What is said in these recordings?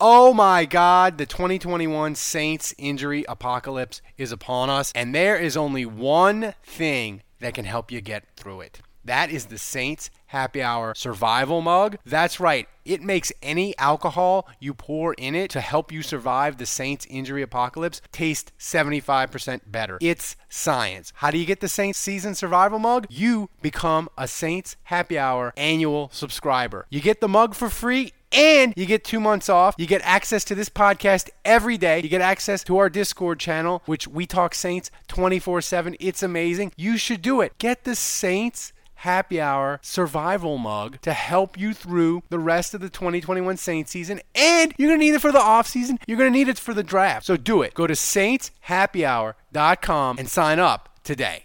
Oh my God, the 2021 Saints injury apocalypse is upon us, and there is only one thing that can help you get through it. That is the Saints Happy Hour Survival Mug. That's right, it makes any alcohol you pour in it to help you survive the Saints injury apocalypse taste 75% better. It's science. How do you get the Saints season survival mug? You become a Saints Happy Hour annual subscriber. You get the mug for free and you get two months off. You get access to this podcast every day. You get access to our Discord channel, which we talk Saints 24 7. It's amazing. You should do it. Get the Saints happy hour survival mug to help you through the rest of the 2021 Saints season. And you're going to need it for the off season. You're going to need it for the draft. So do it. Go to saintshappyhour.com and sign up today.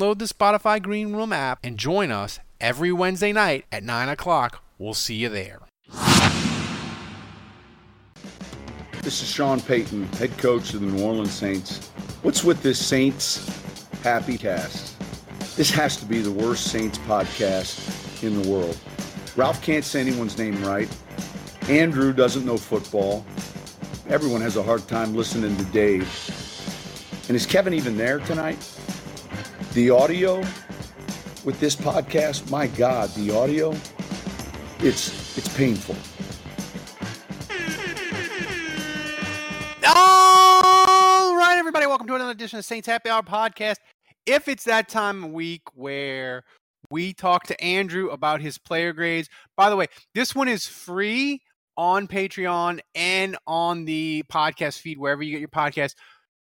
the Spotify Green Room app and join us every Wednesday night at 9 o'clock. We'll see you there. This is Sean Payton, head coach of the New Orleans Saints. What's with this Saints happy cast? This has to be the worst Saints podcast in the world. Ralph can't say anyone's name right. Andrew doesn't know football. Everyone has a hard time listening to Dave. And is Kevin even there tonight? The audio with this podcast, my God, the audio, it's it's painful. All right, everybody, welcome to another edition of Saints Happy Hour podcast. If it's that time of week where we talk to Andrew about his player grades, by the way, this one is free on Patreon and on the podcast feed, wherever you get your podcast.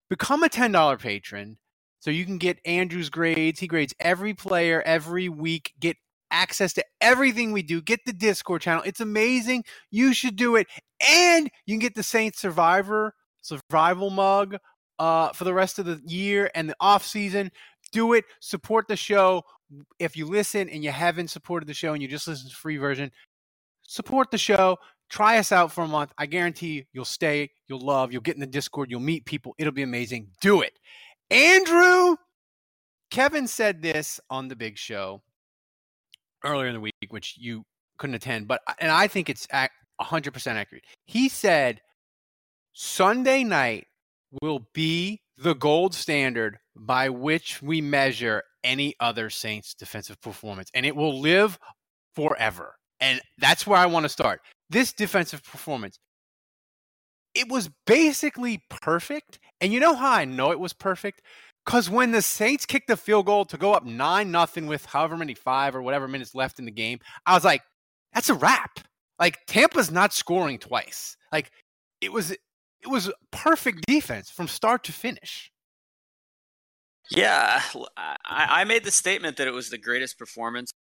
Become a $10 patron so you can get Andrew's grades. He grades every player every week. Get access to everything we do. Get the Discord channel. It's amazing. You should do it. And you can get the Saints Survivor survival mug uh, for the rest of the year and the off season. Do it. Support the show. If you listen and you haven't supported the show and you just listen to the free version, support the show. Try us out for a month. I guarantee you, you'll stay, you'll love, you'll get in the Discord, you'll meet people. It'll be amazing. Do it. Andrew, Kevin said this on the big show earlier in the week, which you couldn't attend, but and I think it's 100% accurate. He said Sunday night will be the gold standard by which we measure any other Saints defensive performance, and it will live forever. And that's where I want to start. This defensive performance, it was basically perfect. And you know how I know it was perfect? Because when the Saints kicked the field goal to go up 9 nothing with however many five or whatever minutes left in the game, I was like, that's a wrap. Like Tampa's not scoring twice. Like it was it was perfect defense from start to finish. Yeah, I, I made the statement that it was the greatest performance,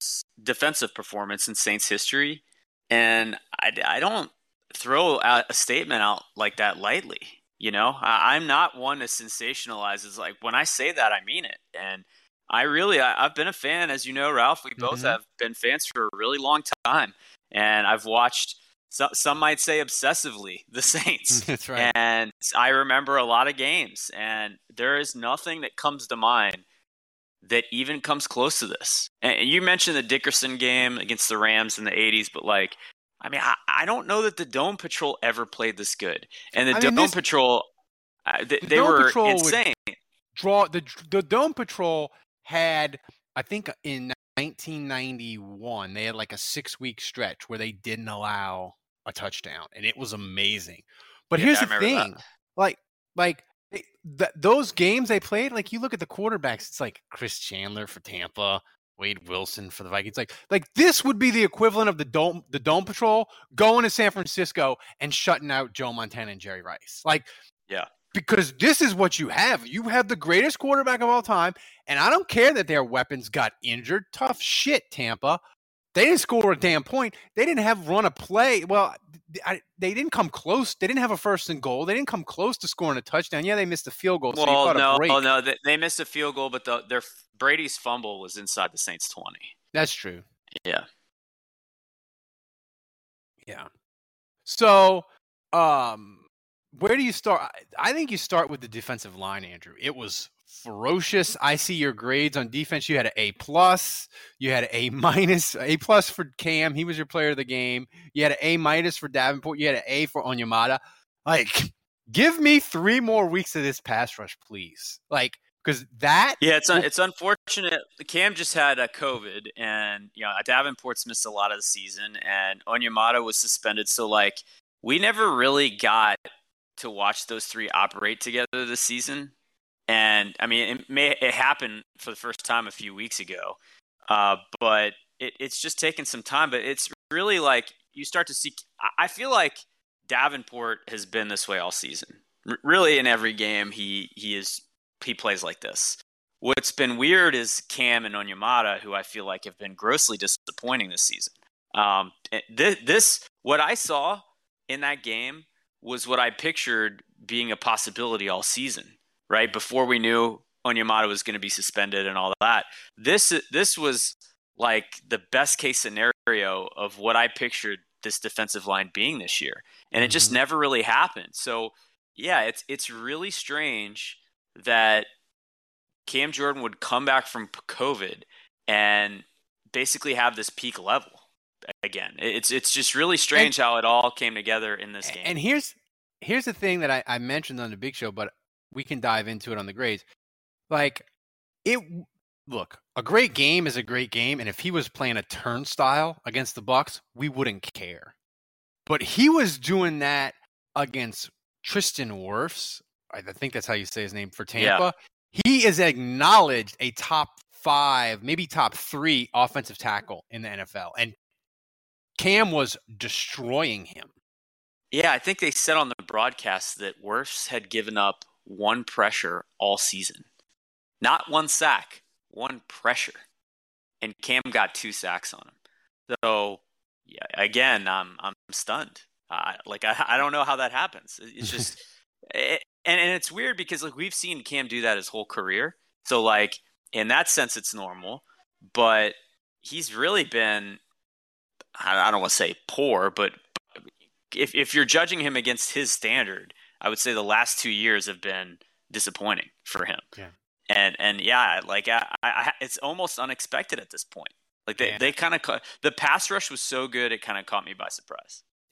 defensive performance in Saints history, and I, I don't throw a statement out like that lightly. You know, I, am not one to sensationalize. It's like when I say that, I mean it. And I really, I, have been a fan, as you know, Ralph. We both mm-hmm. have been fans for a really long time, and I've watched. So, some might say obsessively the Saints. That's right. And I remember a lot of games, and there is nothing that comes to mind that even comes close to this. And you mentioned the Dickerson game against the Rams in the 80s, but like I mean, I, I, don't know that the Dome Patrol ever played this good, and the I Dome this, Patrol, uh, they, the they Dome were Patrol insane. Draw the the Dome Patrol had, I think, in 1991 they had like a six week stretch where they didn't allow a touchdown, and it was amazing. But yeah, here's the thing, that. like like th- those games they played, like you look at the quarterbacks, it's like Chris Chandler for Tampa, Wade Wilson for the Vikings. Like, like this would be the equivalent of the dome, the dome patrol going to San Francisco and shutting out Joe Montana and Jerry Rice. Like, yeah, because this is what you have. You have the greatest quarterback of all time, and I don't care that their weapons got injured. Tough shit, Tampa. They didn't score a damn point. They didn't have run a play. Well, I, they didn't come close. They didn't have a first and goal. They didn't come close to scoring a touchdown. Yeah, they missed a field goal. So well, no, oh, no, they, they, missed a field goal, but the, their Brady's fumble was inside the Saints twenty. That's true. Yeah. Yeah. So, um, where do you start? I think you start with the defensive line, Andrew. It was ferocious. I see your grades on defense. You had an A plus. You had an A minus. A plus for Cam. He was your player of the game. You had an A minus for Davenport. You had an A for Onyemata. Like, give me three more weeks of this pass rush, please. Like, because that. Yeah, it's un- it's unfortunate. Cam just had a COVID, and you know Davenport's missed a lot of the season, and Onyemata was suspended. So like, we never really got to watch those three operate together this season. And I mean, it may it happened for the first time a few weeks ago, uh, but it, it's just taken some time. But it's really like you start to see. I feel like Davenport has been this way all season. R- really, in every game, he he is he plays like this. What's been weird is Cam and Onyemata, who I feel like have been grossly disappointing this season. Um, this, this what I saw in that game was what I pictured being a possibility all season right? Before we knew Onyemata was going to be suspended and all that. This this was like the best case scenario of what I pictured this defensive line being this year, and it just mm-hmm. never really happened. So yeah, it's it's really strange that Cam Jordan would come back from COVID and basically have this peak level again. It's it's just really strange and, how it all came together in this game. And here's here's the thing that I, I mentioned on the big show, but we can dive into it on the grades. Like it look, a great game is a great game and if he was playing a turnstile against the Bucs, we wouldn't care. But he was doing that against Tristan Wirfs. I think that's how you say his name for Tampa. Yeah. He is acknowledged a top 5, maybe top 3 offensive tackle in the NFL and Cam was destroying him. Yeah, I think they said on the broadcast that Wirfs had given up one pressure all season. Not one sack, one pressure. And Cam got two sacks on him. So, yeah, again, I'm I'm stunned. Uh, like I, I don't know how that happens. It's just it, and and it's weird because like we've seen Cam do that his whole career. So like in that sense it's normal, but he's really been I don't want to say poor, but if if you're judging him against his standard, I would say the last two years have been disappointing for him. Yeah. And and yeah, like I, I it's almost unexpected at this point. Like they, yeah. they kind of the pass rush was so good it kind of caught me by surprise.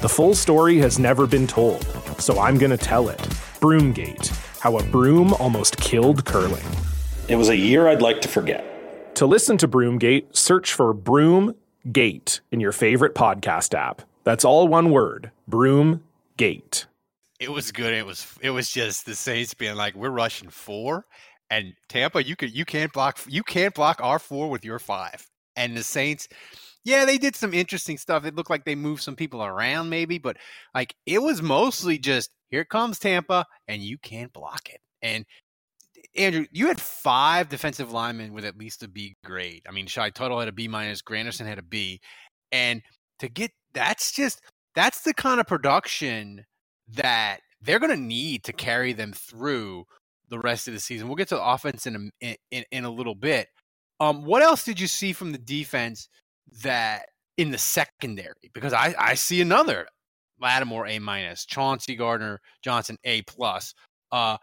The full story has never been told, so I'm going to tell it. Broomgate How a Broom Almost Killed Curling. It was a year I'd like to forget. To listen to Broomgate, search for Broomgate in your favorite podcast app. That's all one word Broomgate. It was good. It was it was just the Saints being like, we're rushing four And Tampa, you could you can't block you can't block our four with your five. And the Saints, yeah, they did some interesting stuff. It looked like they moved some people around, maybe, but like it was mostly just here comes Tampa, and you can't block it. And Andrew, you had five defensive linemen with at least a B grade. I mean, Shy Tuttle had a B minus, Granderson had a B, and to get that's just that's the kind of production that they're going to need to carry them through the rest of the season. We'll get to the offense in a, in, in a little bit. Um, what else did you see from the defense that in the secondary? Because I, I see another Lattimore A minus, Chauncey Gardner Johnson A plus, uh,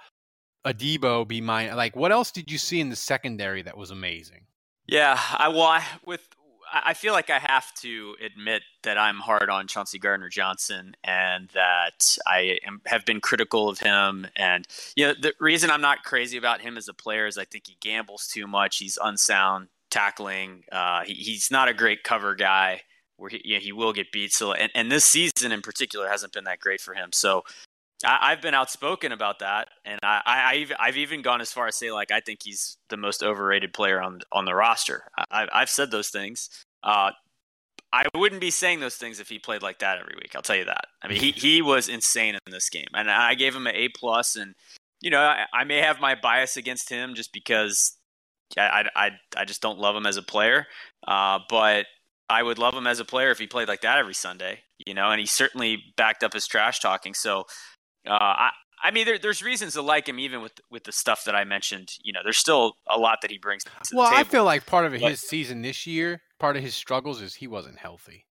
Adebo B minus. Like, what else did you see in the secondary that was amazing? Yeah, I well, I, with I feel like I have to admit that I'm hard on Chauncey Gardner Johnson and that I am, have been critical of him. And you know, the reason I'm not crazy about him as a player is I think he gambles too much. He's unsound tackling. Uh, he, he's not a great cover guy where he, he will get beat. So, and, and this season in particular hasn't been that great for him. So I, have been outspoken about that, and I, I've even gone as far as say like I think he's the most overrated player on on the roster. I, I've said those things. Uh, I wouldn't be saying those things if he played like that every week. I'll tell you that. I mean, he he was insane in this game, and I gave him an A plus. And you know, I, I may have my bias against him just because I I I just don't love him as a player. Uh, but I would love him as a player if he played like that every Sunday. You know, and he certainly backed up his trash talking. So uh, I, I mean, there, there's reasons to like him, even with with the stuff that I mentioned. You know, there's still a lot that he brings. To well, I feel like part of but, his season this year, part of his struggles is he wasn't healthy.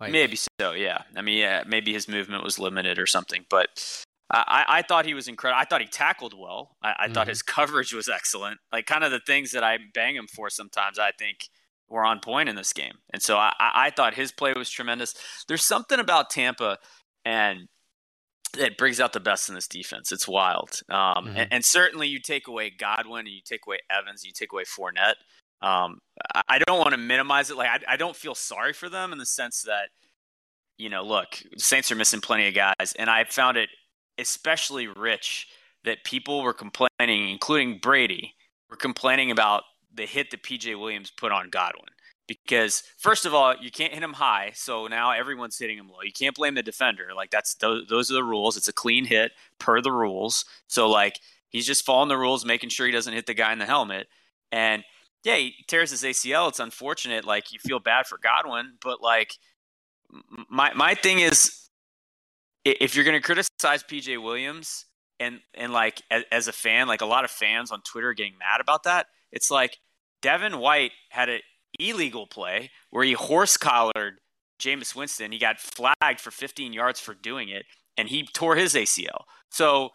Like, maybe so, yeah. I mean, yeah, maybe his movement was limited or something, but I, I thought he was incredible. I thought he tackled well. I, I mm-hmm. thought his coverage was excellent. Like kind of the things that I bang him for sometimes. I think were on point in this game, and so I, I thought his play was tremendous. There's something about Tampa and it brings out the best in this defense. It's wild. Um, mm-hmm. and, and, certainly you take away Godwin and you take away Evans, and you take away Fournette. Um, I, don't want to minimize it. Like I, I, don't feel sorry for them in the sense that, you know, look, Saints are missing plenty of guys, and I found it especially rich that people were complaining, including Brady, were complaining about the hit that PJ Williams put on Godwin because first of all, you can't hit him high, so now everyone's hitting him low. You can't blame the defender. Like that's those, those are the rules. It's a clean hit per the rules. So like he's just following the rules, making sure he doesn't hit the guy in the helmet. And yeah, he tears his ACL. It's unfortunate. Like you feel bad for Godwin, but like my my thing is, if you're going to criticize PJ Williams and and like as, a fan, like a lot of fans on Twitter getting mad about that, it's like Devin White had an illegal play where he horse collared Jameis Winston. He got flagged for 15 yards for doing it, and he tore his ACL. So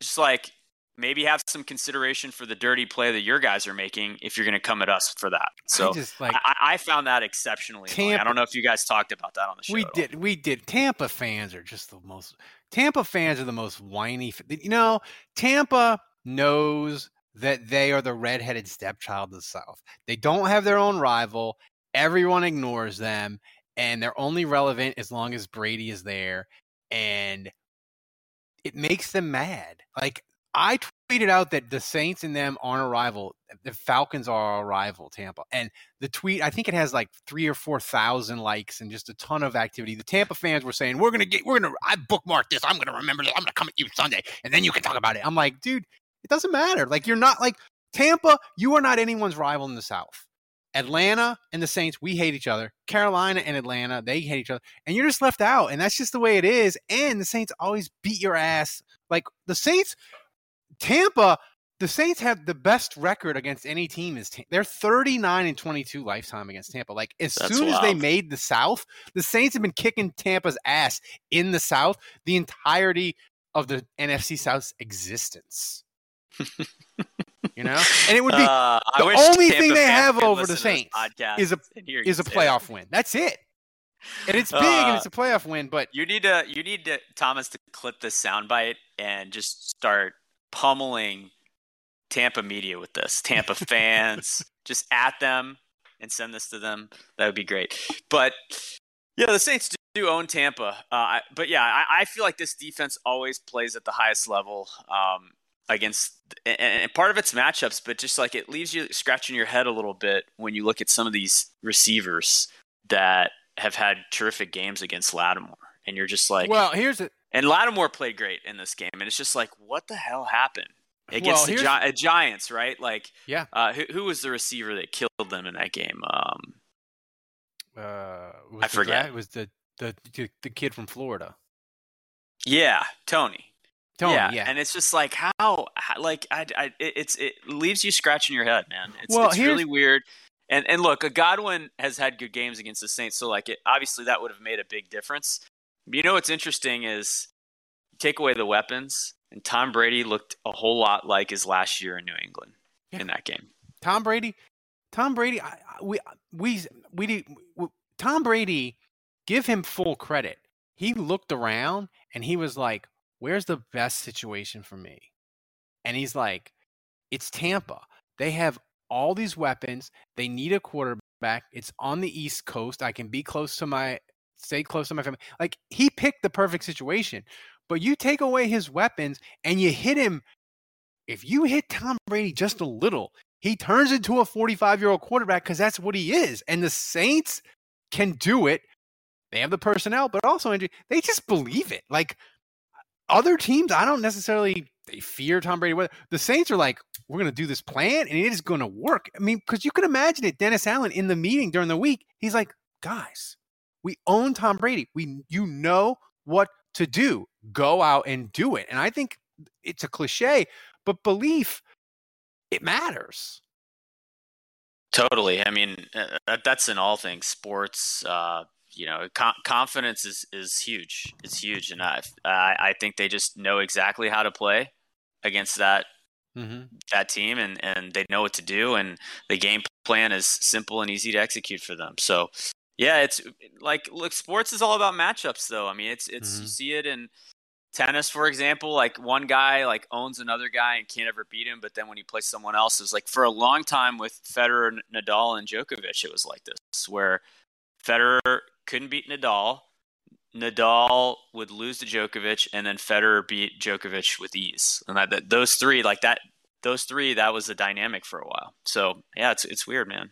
just like maybe have some consideration for the dirty play that your guys are making if you're going to come at us for that. So I, just, like, I, I found that exceptionally. Tampa, I don't know if you guys talked about that on the show. We did. We did. Tampa fans are just the most. Tampa fans are the most whiny. You know, Tampa knows that they are the redheaded stepchild of the South. They don't have their own rival. Everyone ignores them, and they're only relevant as long as Brady is there. And it makes them mad. Like I tweeted out that the Saints and them aren't a rival. The Falcons are a rival, Tampa. And the tweet, I think it has like three or four thousand likes and just a ton of activity. The Tampa fans were saying, "We're gonna get, we're gonna, I bookmarked this. I'm gonna remember this. I'm gonna come at you Sunday, and then you can talk about it." I'm like, dude, it doesn't matter. Like you're not like Tampa, you are not anyone's rival in the South. Atlanta and the Saints, we hate each other. Carolina and Atlanta, they hate each other. And you're just left out. And that's just the way it is. And the Saints always beat your ass. Like the Saints, Tampa, the Saints have the best record against any team is they're 39 and 22 lifetime against Tampa. Like as That's soon wild. as they made the South, the Saints have been kicking Tampa's ass in the South the entirety of the NFC South's existence you know, and it would be uh, the only Tampa thing they have over the Saints is a is a playoff win. That's it. And it's big uh, and it's a playoff win, but you need to you need to Thomas to clip this soundbite and just start pummeling Tampa media with this. Tampa fans, just at them and send this to them. That would be great. But yeah, the Saints do own Tampa. Uh, but yeah, I, I, feel like this defense always plays at the highest level. Um, against and part of it's matchups, but just like it leaves you scratching your head a little bit when you look at some of these receivers that have had terrific games against Lattimore, and you're just like, well, here's it. And Lattimore played great in this game, and it's just like, what the hell happened against well, the Gi- uh, Giants, right? Like, yeah, uh, who, who, was the receiver that killed them in that game? Um, uh, I forget. It was the, the the kid from Florida. Yeah, Toney. Tony, yeah. yeah. and it's just like how, how like I, I, it's it leaves you scratching your head, man. It's, well, it's really weird. And and look, a Godwin has had good games against the Saints, so like it obviously that would have made a big difference. You know what's interesting is take away the weapons, and Tom Brady looked a whole lot like his last year in New England yeah. in that game. Tom Brady, Tom Brady, I, we we we, we Tom Brady, give him full credit. He looked around and he was like, where's the best situation for me? And he's like, it's Tampa. They have all these weapons. They need a quarterback. It's on the East Coast. I can be close to my, stay close to my family. Like he picked the perfect situation. But you take away his weapons and you hit him. If you hit Tom Brady just a little, he turns into a 45 year old quarterback because that's what he is. And the Saints can do it. They have the personnel, but also, Andrew, they just believe it. Like other teams, I don't necessarily they fear Tom Brady. The Saints are like, we're going to do this plan and it is going to work. I mean, because you can imagine it. Dennis Allen in the meeting during the week, he's like, guys, we own Tom Brady. We, you know what to do. Go out and do it. And I think it's a cliche, but belief, it matters. Totally. I mean, uh, that's in all things sports, uh, you know, com- confidence is is huge. It's huge, and I, I I think they just know exactly how to play against that mm-hmm. that team, and and they know what to do, and the game plan is simple and easy to execute for them. So, yeah, it's like look, sports is all about matchups, though. I mean, it's it's mm-hmm. you see it in tennis, for example. Like one guy like owns another guy and can't ever beat him, but then when he plays someone else, it's like for a long time with Federer, Nadal, and Djokovic, it was like this, where Federer couldn't beat Nadal. Nadal would lose to Djokovic, and then Federer beat Djokovic with ease. And that, that, those three, like that, those three, that was the dynamic for a while. So yeah, it's it's weird, man.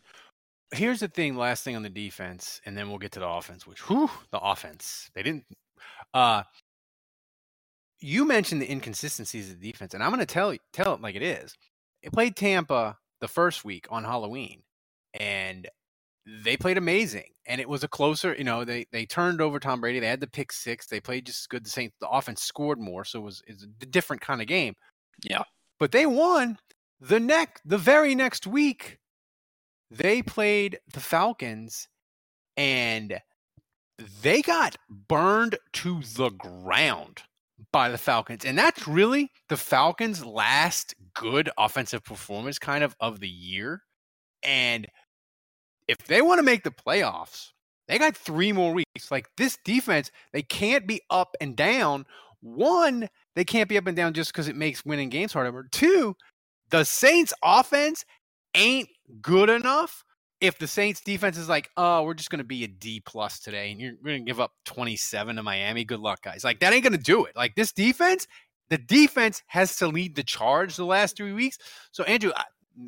Here's the thing. Last thing on the defense, and then we'll get to the offense. Which, whew, the offense. They didn't. Uh, you mentioned the inconsistencies of the defense, and I'm going to tell you, tell it like it is. It played Tampa the first week on Halloween, and they played amazing and it was a closer you know they they turned over tom brady they had the pick six they played just good the saints the offense scored more so it was it's a different kind of game yeah but they won the neck the very next week they played the falcons and they got burned to the ground by the falcons and that's really the falcons last good offensive performance kind of of the year and if they want to make the playoffs, they got three more weeks. Like this defense, they can't be up and down. One, they can't be up and down just because it makes winning games harder. Two, the Saints offense ain't good enough. If the Saints defense is like, oh, we're just going to be a D plus today, and you're going to give up 27 to Miami, good luck, guys. Like that ain't going to do it. Like this defense, the defense has to lead the charge the last three weeks. So Andrew,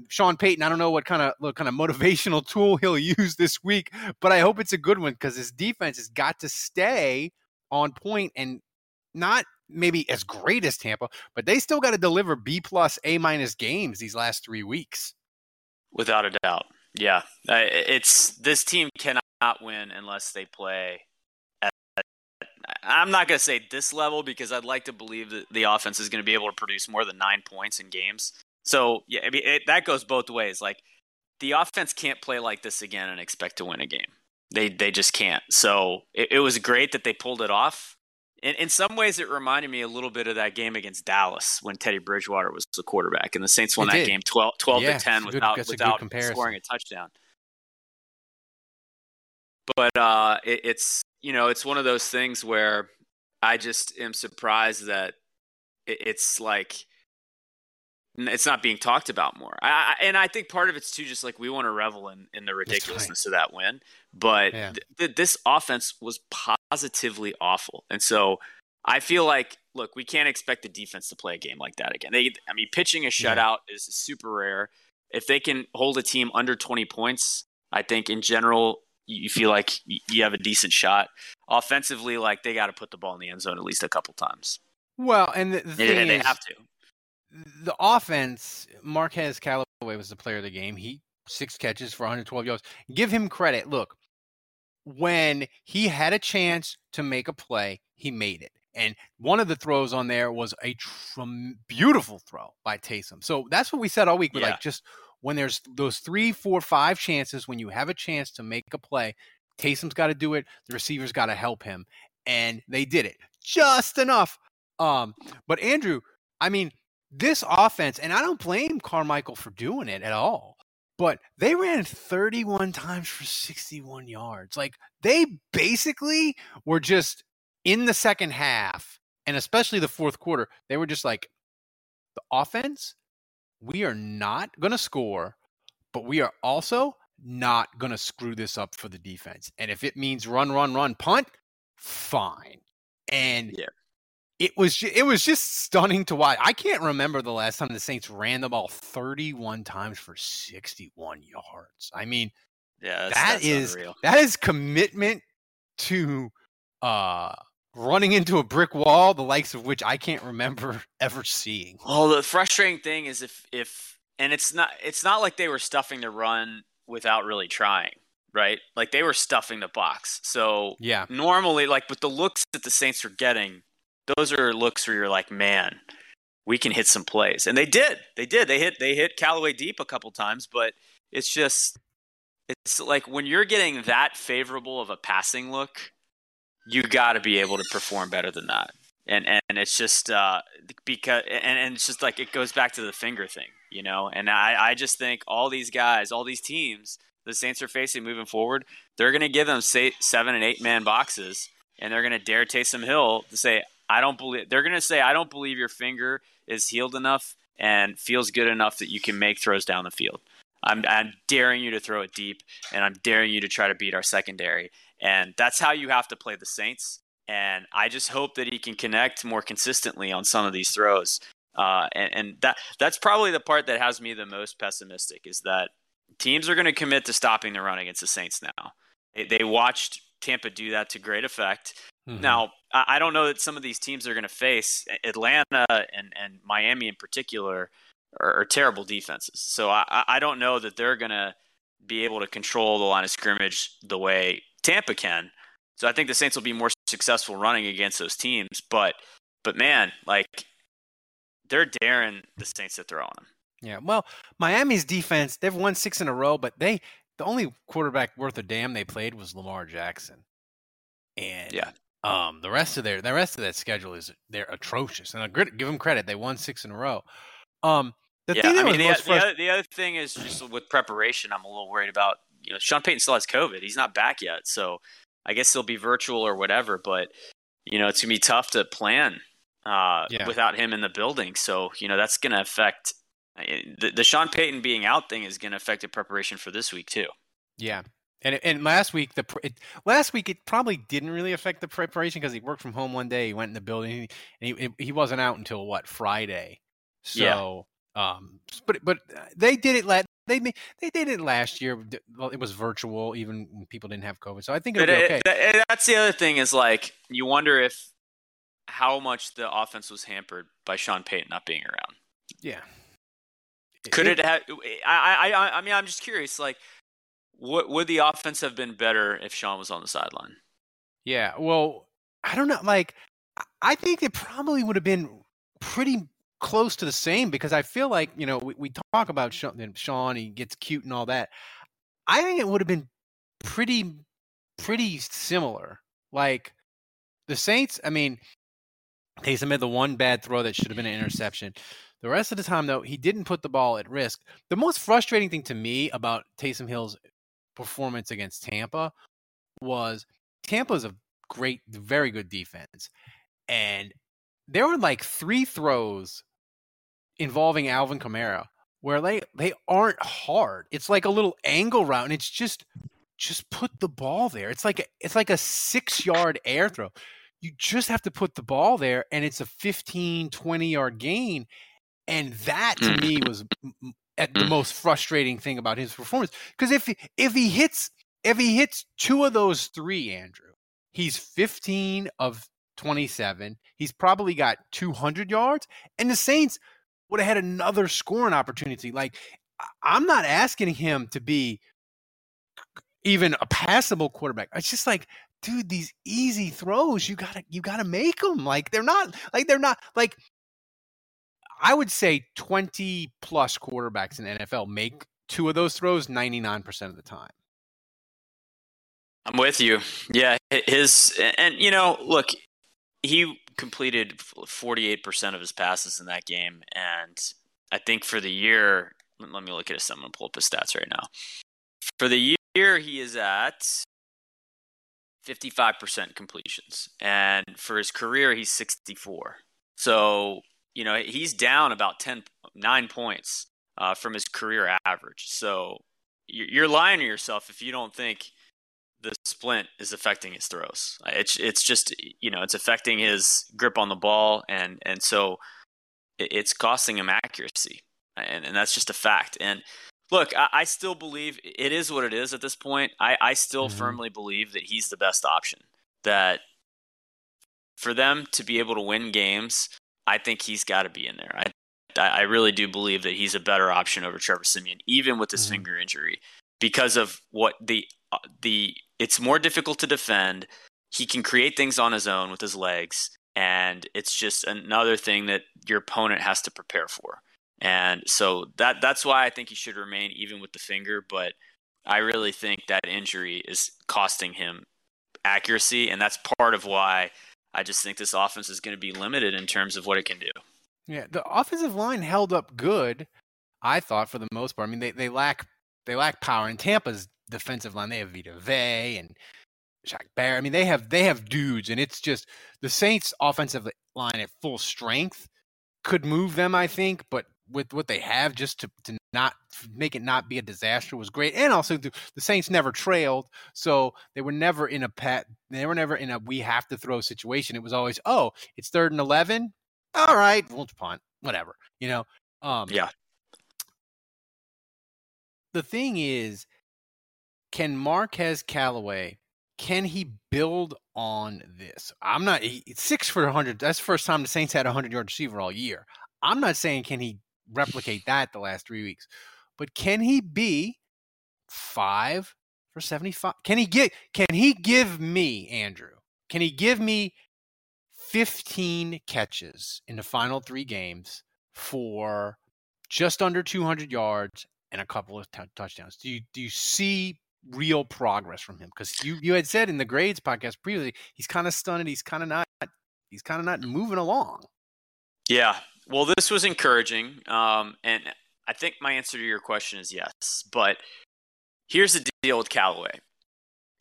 Sean Payton, I don't know what kind of what kind of motivational tool he'll use this week, but I hope it's a good one because his defense has got to stay on point and not maybe as great as Tampa, but they still got to deliver B plus A minus games these last three weeks. Without a doubt, yeah, uh, it's this team cannot win unless they play. At, I'm not going to say this level because I'd like to believe that the offense is going to be able to produce more than nine points in games. So yeah, I mean it, that goes both ways. Like the offense can't play like this again and expect to win a game. They they just can't. So it, it was great that they pulled it off. In, in some ways, it reminded me a little bit of that game against Dallas when Teddy Bridgewater was the quarterback, and the Saints won it that did. game 12, 12 yeah, to ten without good, without scoring a touchdown. But uh, it, it's you know it's one of those things where I just am surprised that it, it's like it's not being talked about more. I, and I think part of it's too just like we want to revel in, in the ridiculousness right. of that win. But yeah. th- th- this offense was positively awful. And so I feel like look, we can't expect the defense to play a game like that again. They, I mean, pitching a shutout yeah. is super rare. If they can hold a team under 20 points, I think in general you feel like you have a decent shot. Offensively, like they got to put the ball in the end zone at least a couple times. Well, and the, the thing is, they have to. The offense, Marquez Callaway was the player of the game. He six catches for 112 yards. Give him credit. Look, when he had a chance to make a play, he made it. And one of the throws on there was a tr- beautiful throw by Taysom. So that's what we said all week. But yeah. like just when there's those three, four, five chances, when you have a chance to make a play, Taysom's got to do it. The receivers got to help him, and they did it just enough. Um, but Andrew, I mean, this offense, and I don't blame Carmichael for doing it at all. But they ran 31 times for 61 yards. Like they basically were just in the second half, and especially the fourth quarter, they were just like, the offense we are not going to score, but we are also not going to screw this up for the defense. And if it means run, run, run, punt, fine. And yeah. It was it was just stunning to watch. I can't remember the last time the Saints ran the ball 31 times for 61 yards. I mean, yeah, that's, that that's is, that is commitment to uh running into a brick wall, the likes of which I can't remember ever seeing. Well, the frustrating thing is if if and it's not it's not like they were stuffing the run without really trying, right? Like they were stuffing the box. So yeah, normally like with the looks that the Saints were getting, those are looks where you're like, man, we can hit some plays, and they did. They did. They hit they hit Callaway deep a couple times, but it's just it's like when you're getting that favorable of a passing look you got to be able to perform better than that. And and it's just uh, because and, and it's just like it goes back to the finger thing, you know. And I I just think all these guys, all these teams, the Saints are facing moving forward, they're going to give them say seven and eight man boxes, and they're going to dare Taysom Hill to say, I don't believe. They're going to say, I don't believe your finger is healed enough and feels good enough that you can make throws down the field. I'm, I'm daring you to throw it deep, and I'm daring you to try to beat our secondary. And that's how you have to play the Saints. And I just hope that he can connect more consistently on some of these throws. Uh, and, and that that's probably the part that has me the most pessimistic is that teams are going to commit to stopping the run against the Saints now. They, they watched Tampa do that to great effect. Mm-hmm. Now, I don't know that some of these teams are going to face Atlanta and, and Miami in particular are, are terrible defenses. So I, I don't know that they're going to be able to control the line of scrimmage the way Tampa can. So I think the Saints will be more successful running against those teams. But but man, like they're daring the Saints to throw on them. Yeah. Well, Miami's defense, they've won six in a row, but they the only quarterback worth a damn they played was Lamar Jackson. And yeah. Um, the rest of their the rest of that schedule is they're atrocious, and I give them credit. They won six in a row. Um, the yeah, I mean, the, the, other, the other thing is just with preparation, I'm a little worried about you know, Sean Payton still has COVID. He's not back yet, so I guess he'll be virtual or whatever. But you know, it's gonna be tough to plan uh, yeah. without him in the building. So you know, that's gonna affect the, the Sean Payton being out thing is gonna affect the preparation for this week too. Yeah. And and last week the it, last week it probably didn't really affect the preparation because he worked from home one day. He went in the building and he he wasn't out until what Friday. So yeah. um, but but uh, they did it. last they they did it last year. Well, it was virtual, even when people didn't have COVID. So I think it'll but be okay. It, eh, that's the other thing is like you wonder if how much the offense was hampered by Sean Payton not being around. Yeah. Could it, it have? Eh, I, I I mean I'm just curious. Like, what would the offense have been better if Sean was on the sideline? Yeah. Well, I don't know. Like, I think it probably would have been pretty close to the same because I feel like you know we, we talk about Sean, Sean, he gets cute and all that. I think it would have been pretty pretty similar. Like the Saints, I mean, Taysom had the one bad throw that should have been an interception. The rest of the time, though, he didn't put the ball at risk. The most frustrating thing to me about Taysom Hill's performance against Tampa was Tampa's a great, very good defense. And there were like three throws involving Alvin Kamara where they they aren't hard. It's like a little angle route, and it's just just put the ball there. It's like a, it's like a six yard air throw. you just have to put the ball there and it's a 15, 20 yard gain. And that to me Mm-hmm. was at the mm. most frustrating thing about his performance. Because if he, if he hits if he hits two of those three, Andrew, he's 15 of 27. He's probably got 200 yards, and the Saints would have had another scoring opportunity. Like I'm not asking him to be even a passable quarterback. It's just like, dude, these easy throws, you gotta you gotta make them. Like they're not like they're not like I would say 20 plus quarterbacks in the NFL make two of those throws 99% of the time. I'm with you. Yeah, his and you know, look, he completed 48% of his passes in that game and I think for the year, let me look at his I'm going to pull up his stats right now. For the year he is at 55% completions and for his career he's 64. So, you know, he's down about 10 9 points uh, from his career average. So, you're lying to yourself if you don't think the splint is affecting his throws. It's it's just you know it's affecting his grip on the ball, and and so it's costing him accuracy, and and that's just a fact. And look, I, I still believe it is what it is at this point. I I still Mhm. firmly believe that he's the best option. That for them to be able to win games, I think he's got to be in there. I I really do believe that he's a better option over Trevor Siemian, even with his Mhm. finger injury, because of what the uh, the it's more difficult to defend. He can create things on his own with his legs, and it's just another thing that your opponent has to prepare for. And so that that's why I think he should remain even with the finger. But I really think that injury is costing him accuracy, and that's part of why I just think this offense is going to be limited in terms of what it can do. Yeah, the offensive line held up good, I thought for the most part. I mean, they, they lack they lack power. And Tampa's defensive line, they have Vita Vea and Shaq Barrett. I mean, they have they have dudes, and it's just the Saints' offensive line at full strength could move them, I think, but with what they have, just to, to not make it not be a disaster was great. And also, the, the Saints never trailed, so they were never in a pat. They were never in a we have to throw situation. It was always, oh, it's third and eleven. All right, we'll punt, whatever. You know. Um, Yeah. The thing is, can Marquez Callaway can he build on this? I'm not he, six for 100. That's the first time the Saints had a 100 yard receiver all year. I'm not saying can he replicate that the last three weeks, but can he be five for 75? Can he get? Can he give me Andrew? Can he give me 15 catches in the final three games for just under 200 yards and a couple of t- touchdowns? Do you do you see real progress from him? Because you you had said in the grades podcast previously he's kind of stunned. He's kind of not. He's kind of not moving along. Yeah. Well, this was encouraging. Um, and I think my answer to your question is yes. But here's the deal with Callaway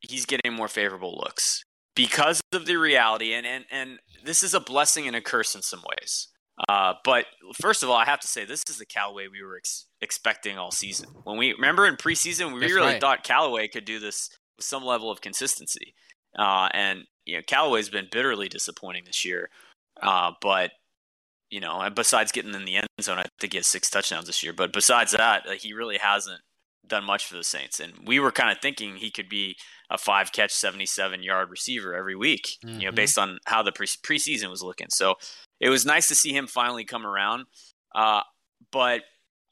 he's getting more favorable looks because of the reality. And, and, and this is a blessing and a curse in some ways. Uh, but first of all, I have to say this is the Callaway we were ex- expecting all season. When we remember in preseason, we That's really right. thought Callaway could do this with some level of consistency. Uh, and you know, Callaway's been bitterly disappointing this year. Uh, but you know, and besides getting in the end zone, I think he has six touchdowns this year. But besides that, uh, he really hasn't done much for the Saints. And we were kind of thinking he could be a five catch, 77 yard receiver every week, you know, Mhm. based on how the pre- preseason was looking. So it was nice to see him finally come around. Uh, but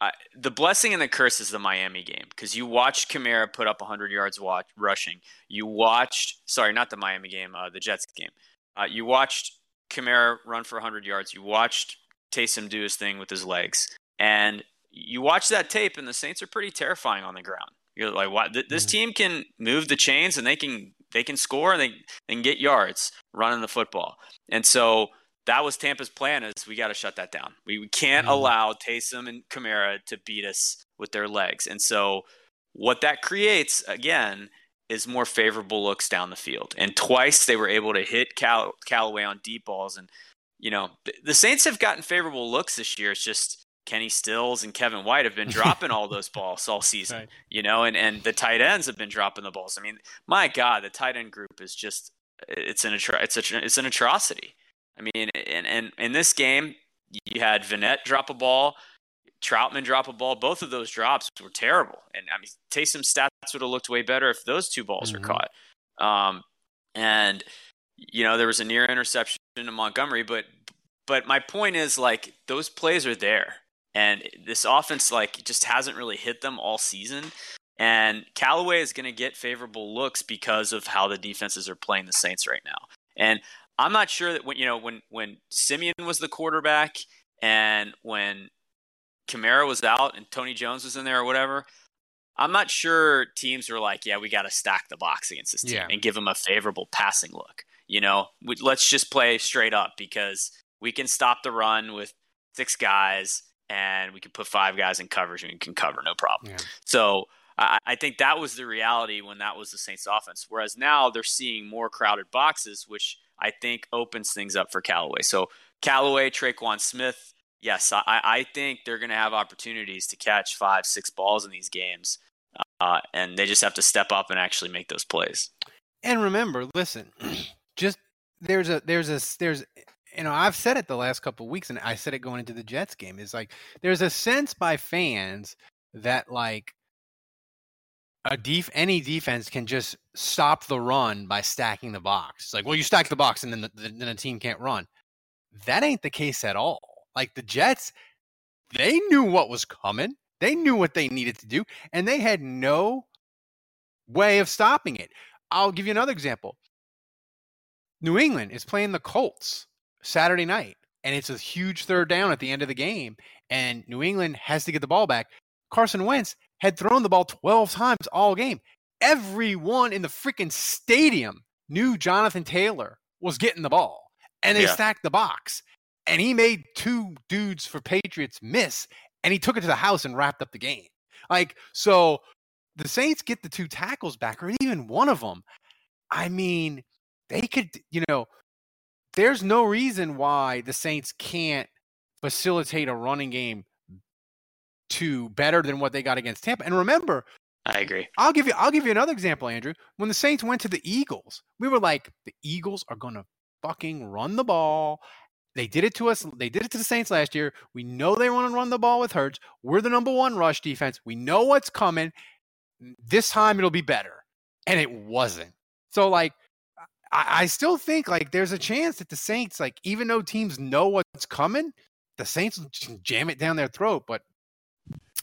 I, the blessing and the curse is the Miami game because you watched Kamara put up 100 yards watch, rushing. You watched, sorry, not the Miami game, uh, the Jets game. Uh, you watched Kamara run for 100 yards. You watched Taysom do his thing with his legs. And you watch that tape, and the Saints are pretty terrifying on the ground. You're like, "What? Th- This team can move the chains, and they can they can score, and they, they can get yards running the football." And so that was Tampa's plan: is we got to shut that down. We, we can't Mhm. allow Taysom and Kamara to beat us with their legs. And so what that creates again is more favorable looks down the field. And twice they were able to hit Cal- Callaway on deep balls. And, you know, the Saints have gotten favorable looks this year. It's just Kenny Stills and Kevin White have been dropping all those balls all season, Right. you know, and, and the tight ends have been dropping the balls. I mean, my God, the tight end group is just it's an it's a, it's an atrocity. I mean, and and in this game, you had Vannett drop a ball, Trautman drop a ball. Both of those drops were terrible, and I mean, Taysom's stats would have looked way better if those two balls mm-hmm. were caught. Um, and you know, there was a near interception to Montgomery, but but my point is like those plays are there, and this offense like just hasn't really hit them all season. And Callaway is going to get favorable looks because of how the defenses are playing the Saints right now. And I'm not sure that when you know when when Siemian was the quarterback and when Kamara was out and Tony Jones was in there or whatever, I'm not sure teams are like, yeah, we got to stack the box against this team yeah. and give them a favorable passing look. You know, we, let's just play straight up because we can stop the run with six guys and we can put five guys in coverage and we can cover no problem. Yeah. So I, I think that was the reality when that was the Saints offense. Whereas now they're seeing more crowded boxes, which I think opens things up for Callaway. So Callaway, Tre'Quan Smith, yes, I, I think they're going to have opportunities to catch five, six balls in these games. Uh, and they just have to step up and actually make those plays. And remember, listen, just there's a there's a there's you know I've said it the last couple weeks, and I said it going into the Jets game. Is like there's a sense by fans that like a def any defense can just stop the run by stacking the box. It's like, well, you stack the box and then the, then a team can't run. That ain't the case at all. Like the Jets, they knew what was coming. They knew what they needed to do, and they had no way of stopping it. I'll give you another example. New England is playing the Colts Saturday night, and it's a huge third down at the end of the game, and New England has to get the ball back. Carson Wentz had thrown the ball 12 times all game. Everyone in the freaking stadium knew Jonathan Taylor was getting the ball, and they yeah. stacked the box. And he made two dudes for Patriots miss, and he took it to the house and wrapped up the game. Like, so the Saints get the two tackles back, or even one of them. I mean, they could, you know, there's no reason why the Saints can't facilitate a running game to better than what they got against Tampa. And remember, I agree. I'll give you I'll give you another example, Andrew. When the Saints went to the Eagles, we were like, the Eagles are gonna fucking run the ball. They did it to us. They did it to the Saints last year. We know they want to run the ball with Hurts. We're the number one rush defense. We know what's coming. This time it'll be better. And it wasn't. So like I, I still think like there's a chance that the Saints, like, even though teams know what's coming, the Saints jam it down their throat. But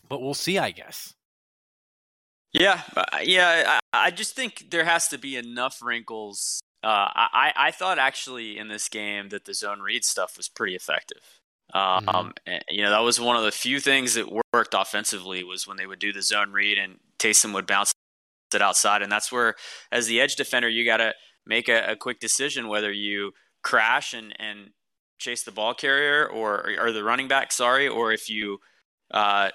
but we'll see, I guess. Yeah, uh, yeah. I, I just think there has to be enough wrinkles. Uh, I I thought actually in this game that the zone read stuff was pretty effective. Um, mm-hmm. you know, that was one of the few things that worked offensively was when they would do the zone read and Taysom would bounce it outside, and that's where, as the edge defender, you got to make a, a, quick decision whether you crash and and chase the ball carrier or or the running back, sorry, or if you uh,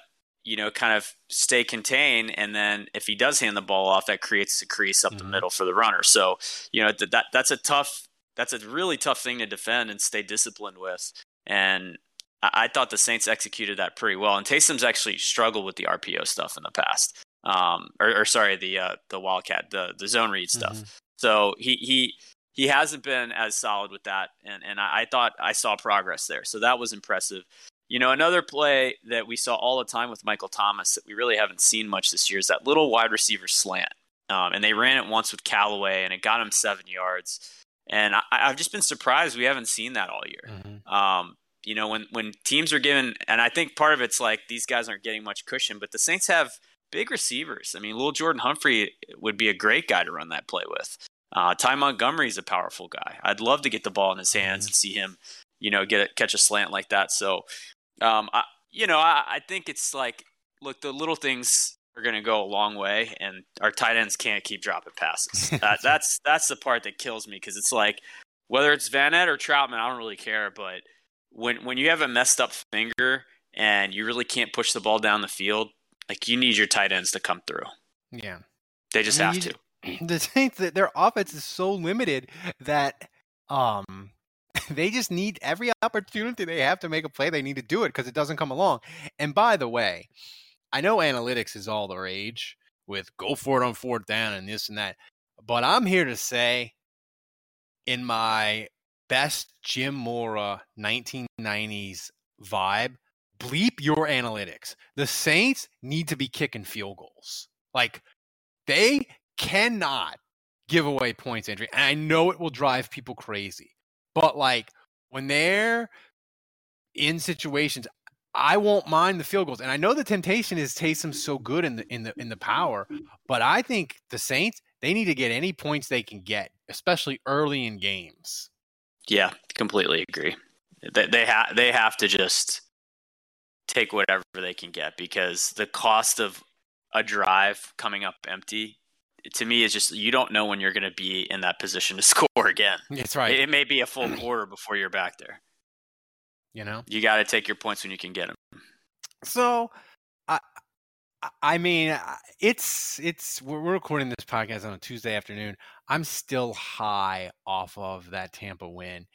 you know, kind of stay contained. And then if he does hand the ball off, that creates a crease up mm-hmm. the middle for the runner. So, you know, that that's a tough, that's a really tough thing to defend and stay disciplined with. And I, I thought the Saints executed that pretty well. And Taysom's actually struggled with the RPO stuff in the past. Um, or, or sorry, the uh, the Wildcat, the the zone read stuff. Mm-hmm. So he he he hasn't been as solid with that, and and I, I, thought I saw progress there. So that was impressive. You know, another play that we saw all the time with Michael Thomas that we really haven't seen much this year is that little wide receiver slant. Um, and they ran it once with Callaway, and it got him seven yards. And I, have just been surprised we haven't seen that all year. Mm-hmm. Um, you know, when when teams are given, and I think part of it's like these guys aren't getting much cushion, but the Saints have big receivers. I mean, little Jordan Humphrey would be a great guy to run that play with. Uh, Ty Montgomery is a powerful guy. I'd love to get the ball in his hands mm-hmm. and see him, you know, get a, catch a slant like that. So um, I, you know, I, I think it's like, look, the little things are going to go a long way, and our tight ends can't keep dropping passes. that, that's that's the part that kills me because it's like whether it's Vannett or Trautman, I don't really care. But when when you have a messed up finger and you really can't push the ball down the field, like you need your tight ends to come through. Yeah, they just I mean, have to. The Saints, their offense is so limited that um they just need every opportunity they have to make a play. They need to do it because it doesn't come along. And by the way, I know analytics is all the rage with go for it on fourth down and this and that. But I'm here to say in my best Jim Mora 1990s vibe, bleep your analytics. The Saints need to be kicking field goals. Like they cannot give away points, Andrew. And I know it will drive people crazy. But like when they're in situations, I won't mind the field goals. And I know the temptation is Taysom so good in the in the in the power, but I think the Saints, they need to get any points they can get, especially early in games. Yeah, completely agree. They they they have to just take whatever they can get because the cost of a drive coming up empty to me is just you don't know when you're going to be in that position to score again. That's right. It, it may be a full quarter before you're back there. You know, you got to take your points when you can get them. So, I, I mean, it's it's we're recording this podcast on a Tuesday afternoon. I'm still high off of that Tampa win.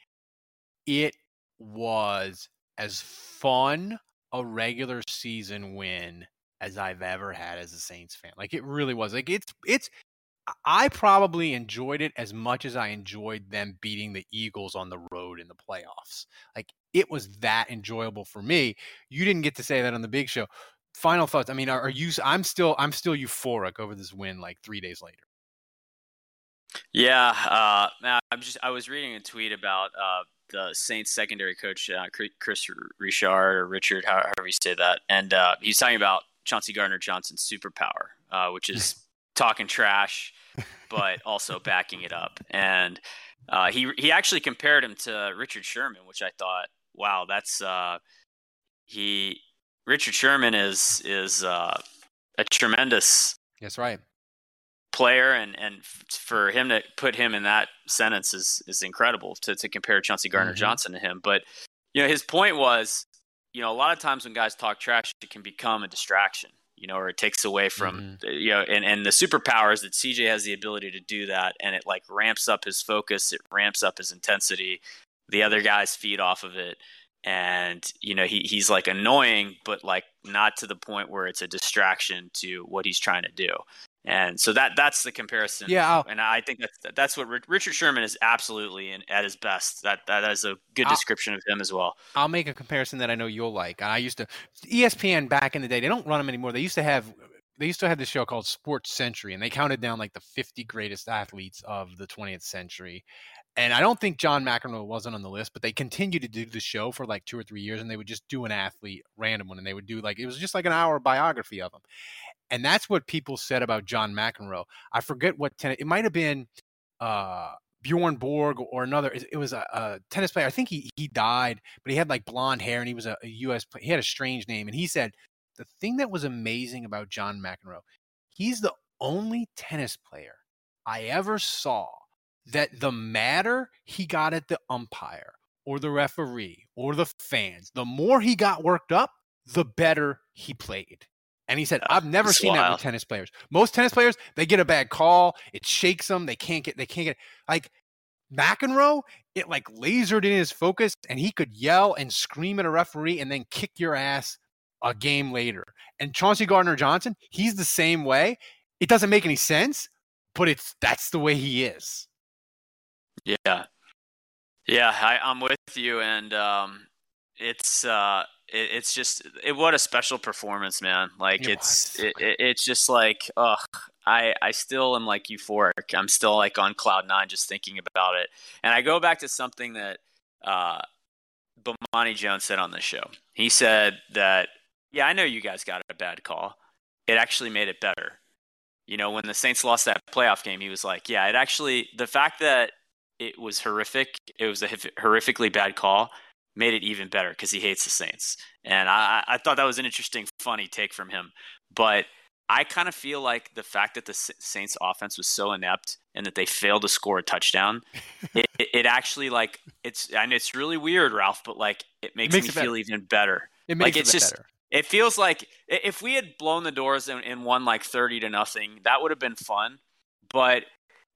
It was as fun a regular season win as I've ever had as a Saints fan. Like it really was. Like it's it's I probably enjoyed it as much as I enjoyed them beating the Eagles on the road in the playoffs. Like it was that enjoyable for me. You didn't get to say that on the big show. Final thoughts. I mean, are, are you I'm still I'm still euphoric over this win like 3 days later. Yeah, uh, I'm just I was reading a tweet about uh, the Saints secondary coach uh, Kris Richard or Richard, however you say that, and uh, he's talking about Chauncey Gardner Johnson's superpower, uh, which is talking trash, but also backing it up. And uh, he he actually compared him to Richard Sherman, which I thought, wow, that's uh, he. Richard Sherman is is uh, a tremendous. That's right. Player and and for him to put him in that sentence is is incredible to to compare Chauncey Gardner mm-hmm. Johnson to him. But you know his point was, you know, a lot of times when guys talk trash, it can become a distraction you know, or it takes away from, mm-hmm. you know, and, and the superpowers that CJ has the ability to do that. And it like ramps up his focus, it ramps up his intensity. The other guys feed off of it. And, you know, he, he's like annoying, but like not to the point where it's a distraction to what he's trying to do. And so that that's the comparison. Yeah, I'll, and I think that's that's what Richard Sherman is absolutely in, at his best. That that is a good description I'll, of him as well. I'll make a comparison that I know you'll like. I used to ESPN back in the day. They don't run them anymore. They used to have they used to have this show called Sports Century, and they counted down like the 50 greatest athletes of the 20th century. And I don't think John McEnroe wasn't on the list, but they continued to do the show for like two or three years, and they would just do an athlete random one, and they would do like it was just like an hour biography of them. And that's what people said about John McEnroe. I forget what tennis, it might have been uh, Bjorn Borg or another. It, was a, a, tennis player. I think he, he died, but he had like blonde hair and he was a, a U.S. He had a strange name. And he said, the thing that was amazing about John McEnroe, he's the only tennis player I ever saw that the madder he got at the umpire or the referee or the fans, the more he got worked up, the better he played. And he said, I've never seen wild. that with tennis players. Most tennis players, they get a bad call, it shakes them, they can't get, they can't get like McEnroe, it like lasered in his focus and he could yell and scream at a referee and then kick your ass a game later. And Chauncey Gardner Johnson, he's the same way. It doesn't make any sense, but it's that's the way he is. Yeah. Yeah, I, I'm with you and um it's uh it, it's just it, what a special performance, man. Like it it's it, it's just like ugh. I I still am like euphoric. I'm still like on cloud nine just thinking about it. And I go back to something that uh, Bomani Jones said on the show. He said that yeah, I know you guys got a bad call. It actually made it better. You know, when the Saints lost that playoff game, he was like, yeah, it actually the fact that it was horrific. It was a horrifically bad call made it even better because he hates the Saints. And I, I thought that was an interesting, funny take from him. But I kind of feel like the fact that the Saints offense was so inept and that they failed to score a touchdown, it, it, actually like it's and it's really weird, Ralph, but like it makes, it makes me it feel even better. It makes like, it's it just better. it feels like if we had blown the doors and, and won like thirty to nothing, that would have been fun. But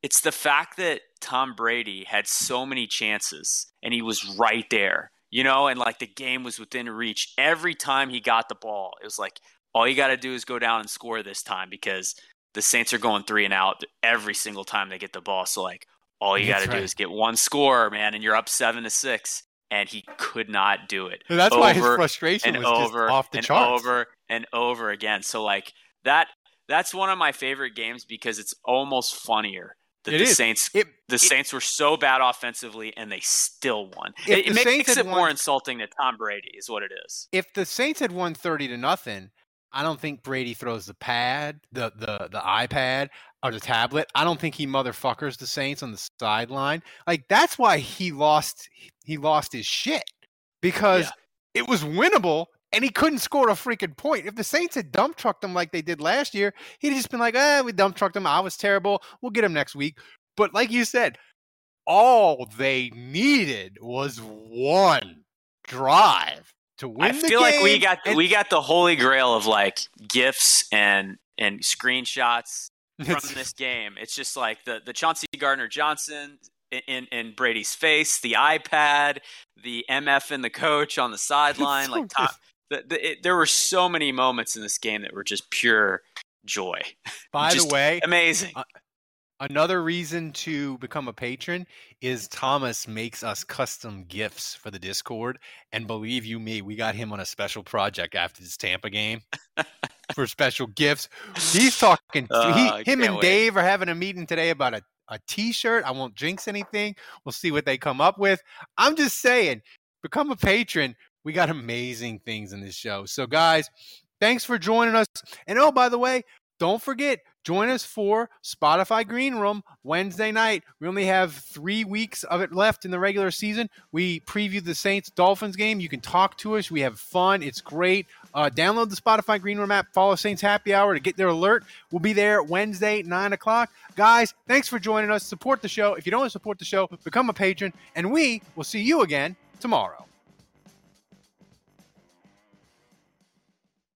it's the fact that Tom Brady had so many chances and he was right there you know, and like the game was within reach every time he got the ball. It was like all you got to do is go down and score this time because the Saints are going three and out every single time they get the ball. So like All you got to right. do is get one score, man, and you're up seven to six. And he could not do it. That's why his frustration was just off the and charts. over and over again. So like that, that's one of my favorite games because it's almost funnier that It the is. Saints It- the it- Saints were so bad offensively and they still won. It, makes had it more insulting to Tom Brady, is what it is. if the Saints had won 30 to nothing, I don't think Brady throws the pad, the the the iPad or the tablet. I don't think he motherfuckers the Saints on the sideline. Like that's why he lost he lost his shit because Yeah. it was winnable and he couldn't score a freaking point. If the Saints had dump trucked him like they did last year, he'd just been like, "Eh, we dump trucked him. I was terrible. We'll get him next week." But like you said, all they needed was one drive to win I the feel like we got and- we got the holy grail of like gifs and and screenshots from this game. It's just like the the Chauncey Gardner Johnson in, in in Brady's face, the iPad, the MF and the coach on the sideline. so like Tom, the, the, it, there were so many moments in this game that were just pure joy. By the way, Amazing. uh, another reason to become a patron is Thomas makes us custom gifts for the Discord, and believe you me, we got him on a special project after this Tampa game for special gifts. He's talking. Oh, he, him and wait. Dave are having a meeting today about a. A T-shirt. I won't jinx anything. We'll see what they come up with. I'm just saying, become a patron. We got amazing things in this show. So, guys, thanks for joining us. And oh, by the way, don't forget, join us for Spotify Green Room Wednesday night. We only have three weeks of it left in the regular season. We preview the Saints Dolphins game. You can talk to us. We have fun. It's great. Uh, download the Spotify Green Room app. Follow Saints Happy Hour to get their alert. We'll be there Wednesday, 9 o'clock. Guys, thanks for joining us. Support the show. If you don't want to support the show, become a patron. And we will see you again tomorrow.